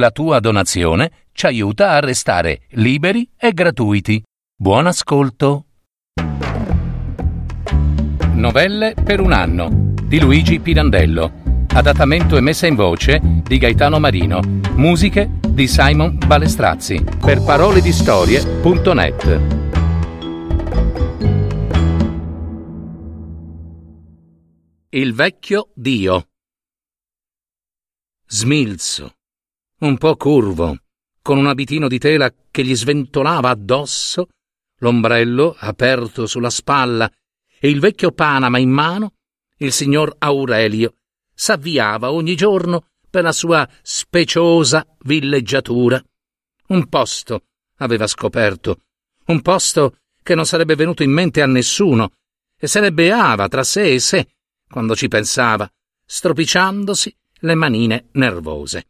La tua donazione ci aiuta a restare liberi e gratuiti. Buon ascolto. Novelle per un anno di Luigi Pirandello. Adattamento e messa in voce di Gaetano Marino. Musiche di Simon Balestrazzi. Per parole di storie.net. Il vecchio Dio. Smilzo, un po' curvo, con un abitino di tela che gli sventolava addosso, l'ombrello aperto sulla spalla e il vecchio Panama in mano, il signor Aurelio s'avviava ogni giorno per la sua speciosa villeggiatura. Un posto aveva scoperto, un posto che non sarebbe venuto in mente a nessuno, e se ne beava tra sé e sé quando ci pensava, stropicciandosi le manine nervose.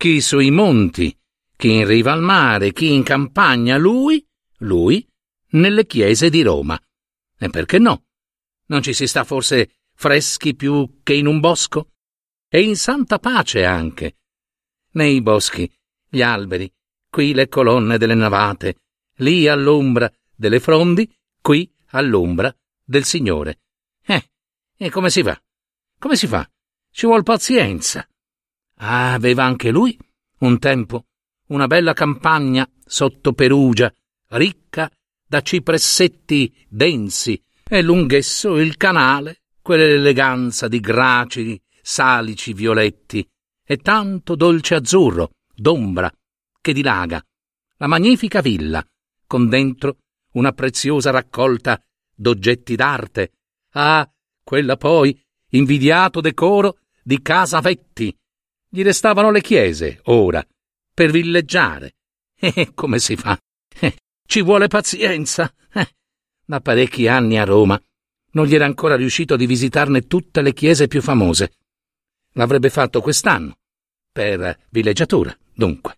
Chi sui monti, chi in riva al mare, chi in campagna, lui, lui, nelle chiese di Roma. E perché no? Non ci si sta forse freschi più che in un bosco? E in santa pace anche. Nei boschi, gli alberi, qui le colonne delle navate, lì all'ombra delle frondi, qui all'ombra del Signore. Eh, e come si fa? Come si fa? Ci vuol pazienza. Ah, aveva anche lui, un tempo, una bella campagna sotto Perugia, ricca da cipressetti densi e lunghesso il canale, quell'eleganza di gracili, salici violetti e tanto dolce azzurro, d'ombra, che dilaga, la magnifica villa, con dentro una preziosa raccolta d'oggetti d'arte. Ah, quella poi, invidiato decoro di Casa Vetti. Gli restavano le chiese, ora, per villeggiare. Eh, come si fa? Eh, ci vuole pazienza. Eh, da parecchi anni a Roma non gli era ancora riuscito di visitarne tutte le chiese più famose. L'avrebbe fatto quest'anno, per villeggiatura, dunque.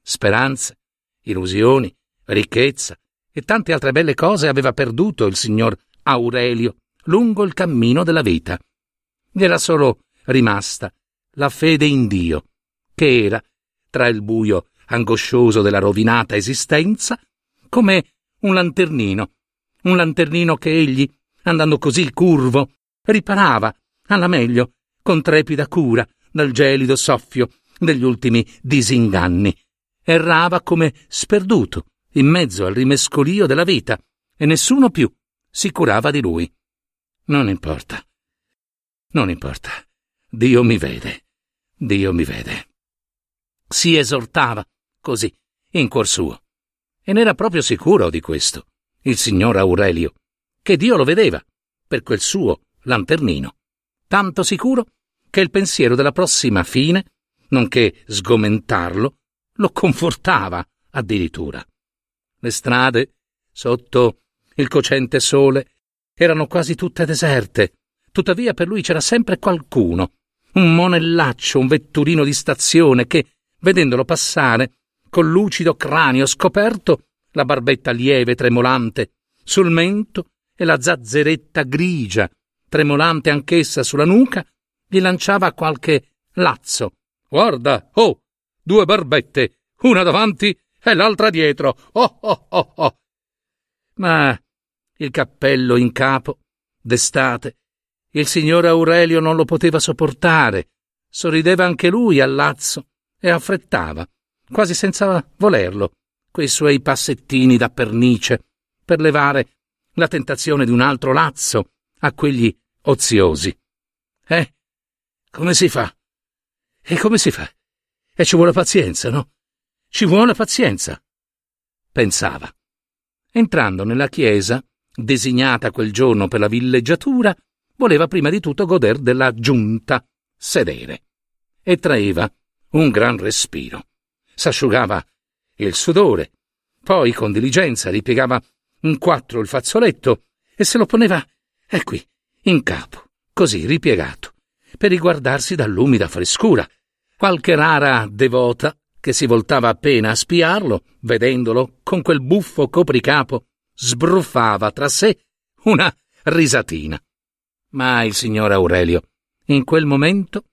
Speranze, illusioni, ricchezza e tante altre belle cose aveva perduto il signor Aurelio lungo il cammino della vita. Gli era solo rimasta la fede in Dio, che era, tra il buio angoscioso della rovinata esistenza, come un lanternino, un lanternino che egli, andando così curvo, riparava, alla meglio, con trepida cura, dal gelido soffio degli ultimi disinganni. Errava come sperduto, in mezzo al rimescolio della vita, e nessuno più si curava di lui. Non importa. Non importa. Dio mi vede. Dio mi vede. Si esortava, così, in cuor suo. E n'era proprio sicuro di questo, il signor Aurelio, che Dio lo vedeva, per quel suo lanternino. Tanto sicuro che il pensiero della prossima fine, nonché sgomentarlo, lo confortava addirittura. Le strade, sotto il cocente sole, erano quasi tutte deserte. Tuttavia per lui c'era sempre qualcuno, un monellaccio, un vetturino di stazione che, vedendolo passare, col lucido cranio scoperto, la barbetta lieve tremolante sul mento e la zazzeretta grigia, tremolante anch'essa sulla nuca, gli lanciava qualche lazzo. Guarda, oh, due barbette, una davanti e l'altra dietro. Oh, oh, oh, oh. Ma il cappello in capo, d'estate. Il signor Aurelio non lo poteva sopportare. Sorrideva anche lui al lazzo e affrettava, quasi senza volerlo, quei suoi passettini da pernice per levare la tentazione di un altro lazzo a quegli oziosi. Eh? Come si fa? E come si fa? E ci vuole pazienza, no? Ci vuole pazienza. Pensava. Entrando nella chiesa, designata quel giorno per la villeggiatura, voleva prima di tutto goder della giunta, sedere. E traeva un gran respiro. S'asciugava il sudore, poi con diligenza ripiegava in quattro il fazzoletto e se lo poneva, è qui, in capo, così ripiegato, per riguardarsi dall'umida frescura. Qualche rara devota che si voltava appena a spiarlo, vedendolo con quel buffo copricapo sbruffava tra sé una risatina. Ma il signor Aurelio, in quel momento,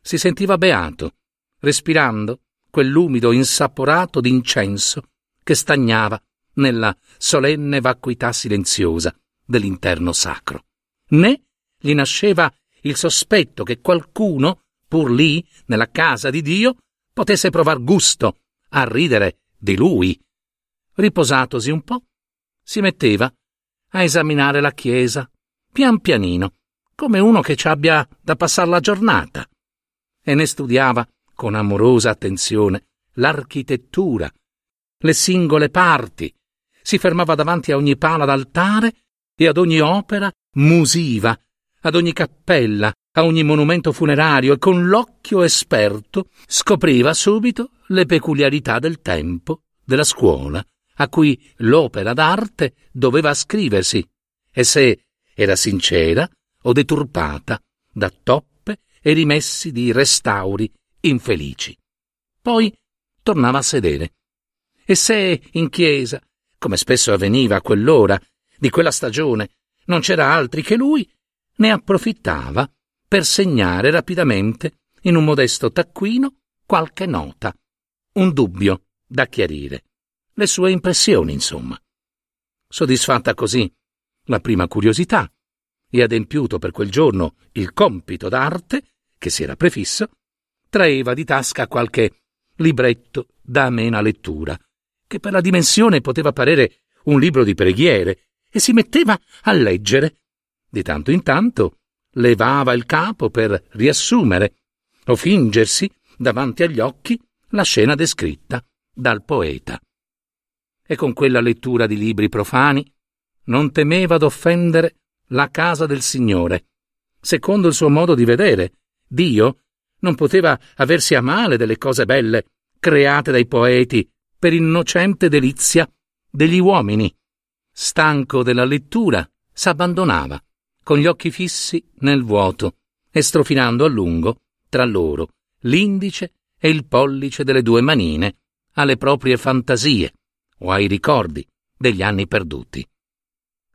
si sentiva beato, respirando, quell'umido insaporato d'incenso che stagnava nella solenne vacuità silenziosa dell'interno sacro, né gli nasceva il sospetto che qualcuno, pur lì, nella casa di Dio, potesse provar gusto a ridere di lui. Riposatosi un po', si metteva a esaminare la chiesa, pian pianino, come uno che ci abbia da passare la giornata, e ne studiava con amorosa attenzione l'architettura, le singole parti, si fermava davanti a ogni pala d'altare e ad ogni opera musiva, ad ogni cappella, a ogni monumento funerario e con l'occhio esperto scopriva subito le peculiarità del tempo, della scuola, a cui l'opera d'arte doveva ascriversi, e se era sincera o deturpata da toppe e rimessi di restauri infelici. Poi tornava a sedere. E se in chiesa, come spesso avveniva a quell'ora di quella stagione, non c'era altri che lui, ne approfittava per segnare rapidamente in un modesto taccuino qualche nota, un dubbio da chiarire, le sue impressioni, insomma. Soddisfatta così la prima curiosità e adempiuto per quel giorno il compito d'arte che si era prefisso, traeva di tasca qualche libretto da amena lettura, che per la dimensione poteva parere un libro di preghiere, e si metteva a leggere. Di tanto in tanto levava il capo per riassumere o fingersi davanti agli occhi la scena descritta dal poeta. E con quella lettura di libri profani non temeva d'offendere la casa del Signore. Secondo il suo modo di vedere, Dio non poteva aversi a male delle cose belle create dai poeti per innocente delizia degli uomini. Stanco della lettura, s'abbandonava, con gli occhi fissi nel vuoto, e strofinando a lungo, tra loro, l'indice e il pollice delle due manine alle proprie fantasie o ai ricordi degli anni perduti.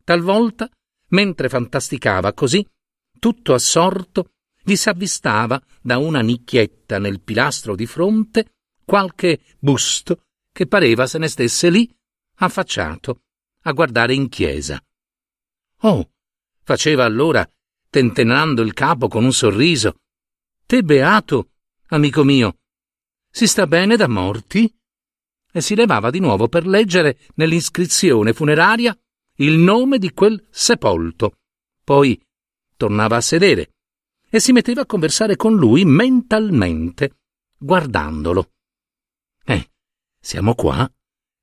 Talvolta, mentre fantasticava così, tutto assorto, gli s'avvistava da una nicchietta nel pilastro di fronte qualche busto che pareva se ne stesse lì, affacciato, a guardare in chiesa. Oh, faceva allora, tentennando il capo con un sorriso, te beato, amico mio, si sta bene da morti? E si levava di nuovo per leggere nell'iscrizione funeraria il nome di quel sepolto. Poi tornava a sedere e si metteva a conversare con lui mentalmente, guardandolo. Eh, siamo qua,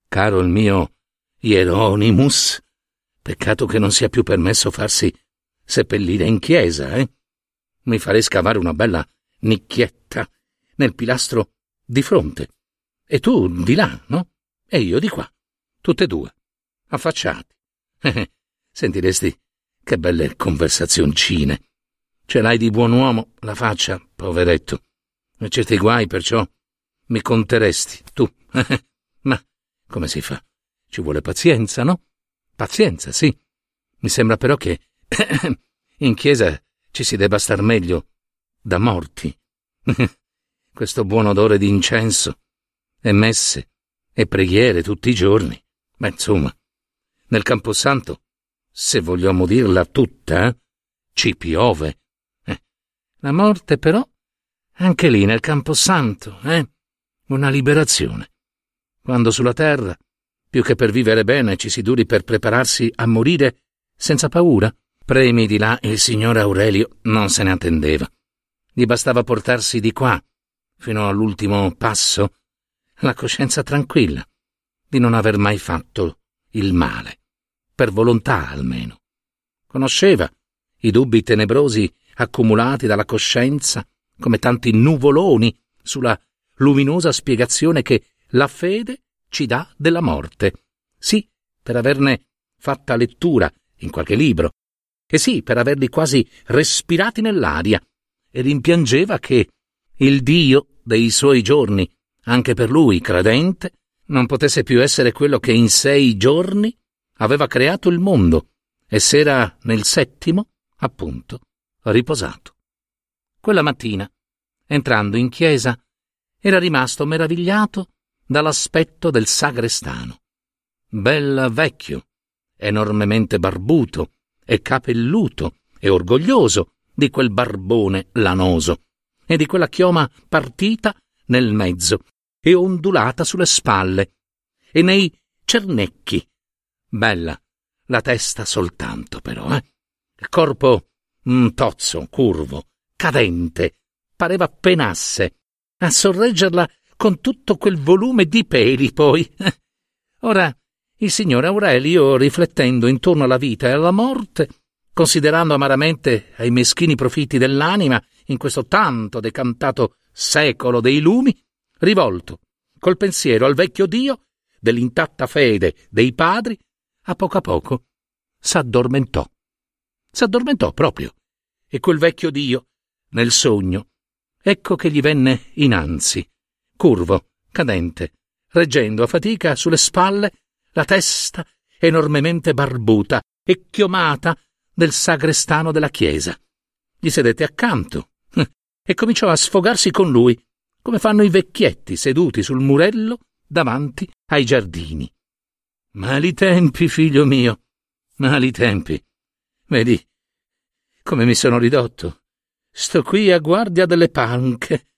caro il mio Hieronymus. Peccato che non sia più permesso farsi seppellire in chiesa, eh? Mi farei scavare una bella nicchietta nel pilastro di fronte. E tu di là, no? E io di qua. Tutte e due, affacciati. Sentiresti che belle conversazioncine. Ce l'hai di buon uomo la faccia, poveretto. E certi guai, perciò mi conteresti, tu. Ma come si fa? Ci vuole pazienza, no? Pazienza, sì. Mi sembra però che in chiesa ci si debba star meglio da morti. Questo buon odore di incenso e messe e preghiere tutti i giorni. Ma insomma, nel Camposanto, se vogliamo dirla tutta, eh, ci piove. Eh, la morte però, anche lì nel Camposanto, eh? Una liberazione. Quando sulla terra, più che per vivere bene, ci si duri per prepararsi a morire senza paura, premi di là il signor Aurelio non se ne attendeva. Gli bastava portarsi di qua, fino all'ultimo passo, la coscienza tranquilla di non aver mai fatto il male, per volontà almeno. Conosceva i dubbi tenebrosi accumulati dalla coscienza come tanti nuvoloni sulla luminosa spiegazione che la fede ci dà della morte. Sì, per averne fatta lettura in qualche libro, e sì, per averli quasi respirati nell'aria, e rimpiangeva che il Dio dei suoi giorni, anche per lui credente, non potesse più essere quello che in sei giorni aveva creato il mondo e s'era nel settimo, appunto, riposato. Quella mattina, entrando in chiesa, era rimasto meravigliato dall'aspetto del sagrestano. Bel vecchio, enormemente barbuto e capelluto e orgoglioso di quel barbone lanoso e di quella chioma partita nel mezzo e ondulata sulle spalle e nei cernecchi. Bella, la testa soltanto però, eh? Il corpo mm, tozzo, curvo, cadente, pareva penasse, a sorreggerla con tutto quel volume di peli poi. Ora, il signor Aurelio, riflettendo intorno alla vita e alla morte, considerando amaramente ai meschini profitti dell'anima in questo tanto decantato secolo dei lumi, rivolto col pensiero al vecchio Dio dell'intatta fede dei padri, a poco a poco s'addormentò. S'addormentò proprio, e quel vecchio Dio, nel sogno, ecco che gli venne innanzi, curvo, cadente, reggendo a fatica sulle spalle la testa enormemente barbuta e chiomata del sagrestano della chiesa. Gli sedette accanto e cominciò a sfogarsi con lui, come fanno i vecchietti seduti sul murello davanti ai giardini. Mali tempi, figlio mio, mali tempi. Vedi come mi sono ridotto. Sto qui a guardia delle panche.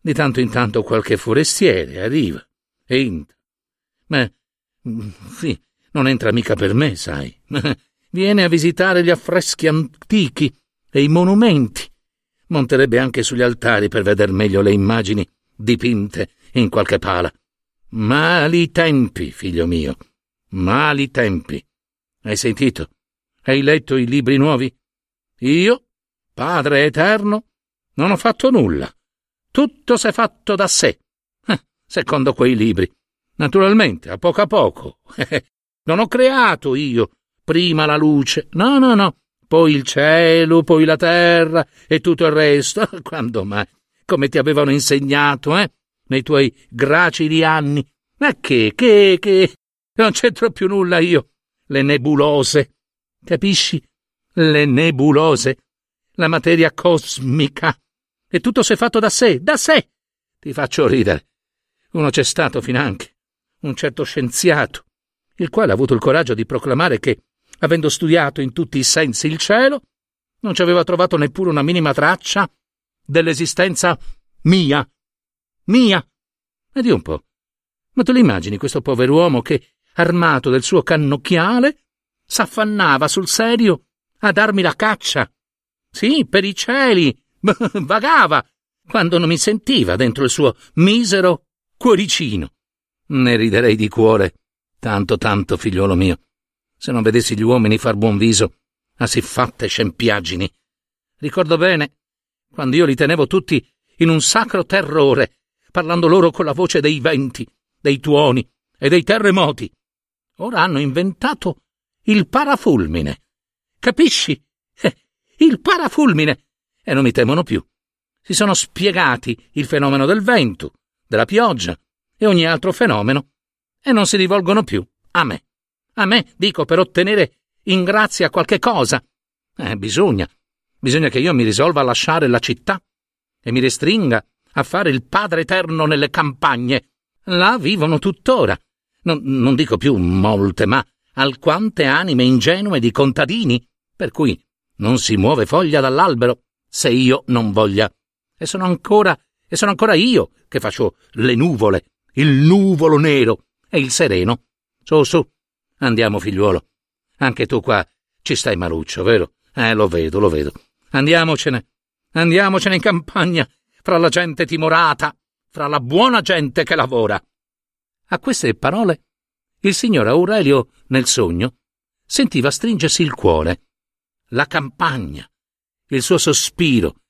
Di tanto in tanto qualche forestiere arriva e entra. Ma sì, non entra mica per me, sai. Viene a visitare gli affreschi antichi e i monumenti. Monterebbe anche sugli altari per veder meglio le immagini dipinte in qualche pala. Mali tempi, figlio mio, mali tempi. Hai sentito? Hai letto i libri nuovi? Io, Padre Eterno, non ho fatto nulla. Tutto s'è fatto da sé. Eh, secondo quei libri. Naturalmente, a poco a poco. non ho creato io prima la luce. No, no, no. Poi il cielo, poi la terra e tutto il resto. Quando mai? Come ti avevano insegnato, eh? Nei tuoi gracili anni. Ma che, che, che? Non c'entro più nulla io. Le nebulose. Capisci? Le nebulose. La materia cosmica. E tutto si è fatto da sé, da sé. Ti faccio ridere. Uno c'è stato finanche un certo scienziato, il quale ha avuto il coraggio di proclamare che, avendo studiato in tutti i sensi il cielo, non ci aveva trovato neppure una minima traccia dell'esistenza mia. Mia. Vedi un po'. Ma tu l'immagini questo pover'uomo che, armato del suo cannocchiale, s'affannava sul serio a darmi la caccia? Sì, per i cieli. Vagava quando non mi sentiva dentro il suo misero cuoricino. Ne riderei di cuore, tanto tanto, figliuolo mio, se non vedessi gli uomini far buon viso a siffatte scempiaggini. Ricordo bene, quando io li tenevo tutti in un sacro terrore, parlando loro con la voce dei venti, dei tuoni e dei terremoti. Ora hanno inventato il parafulmine. Capisci? Eh, il parafulmine! E non mi temono più. Si sono spiegati il fenomeno del vento, della pioggia, e ogni altro fenomeno, e non si rivolgono più a me. A me, dico, per ottenere in grazia qualche cosa. Eh, bisogna. Bisogna che io mi risolva a lasciare la città e mi restringa a fare il Padre Eterno nelle campagne. Là vivono tuttora. Non, non dico più molte, ma alquante anime ingenue di contadini, per cui non si muove foglia dall'albero se io non voglia. E sono ancora, e sono ancora io che faccio le nuvole il nuvolo nero e il sereno. Su, su, andiamo, figliuolo. Anche tu qua ci stai maluccio, vero? Eh, lo vedo, lo vedo. Andiamocene. Andiamocene in campagna, fra la gente timorata, fra la buona gente che lavora. A queste parole, il signor Aurelio, nel sogno, sentiva stringersi il cuore. La campagna, il suo sospiro,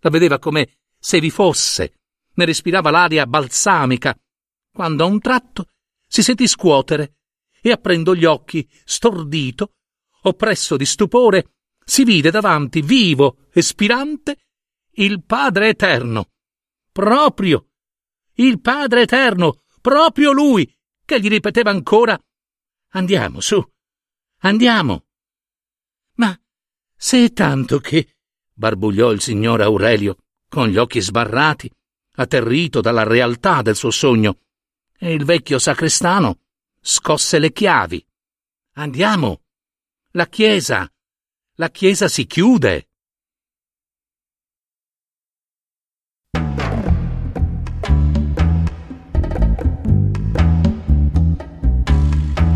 la vedeva come se vi fosse, ne respirava l'aria balsamica quando a un tratto si sentì scuotere e aprendo gli occhi, stordito, oppresso di stupore, si vide davanti, vivo e spirante, il Padre Eterno. Proprio il Padre Eterno, proprio lui, che gli ripeteva ancora Andiamo, su, andiamo. Ma se è tanto che, barbugliò il signor Aurelio, con gli occhi sbarrati, atterrito dalla realtà del suo sogno, e il vecchio sacrestano scosse le chiavi. Andiamo. La chiesa. La chiesa si chiude.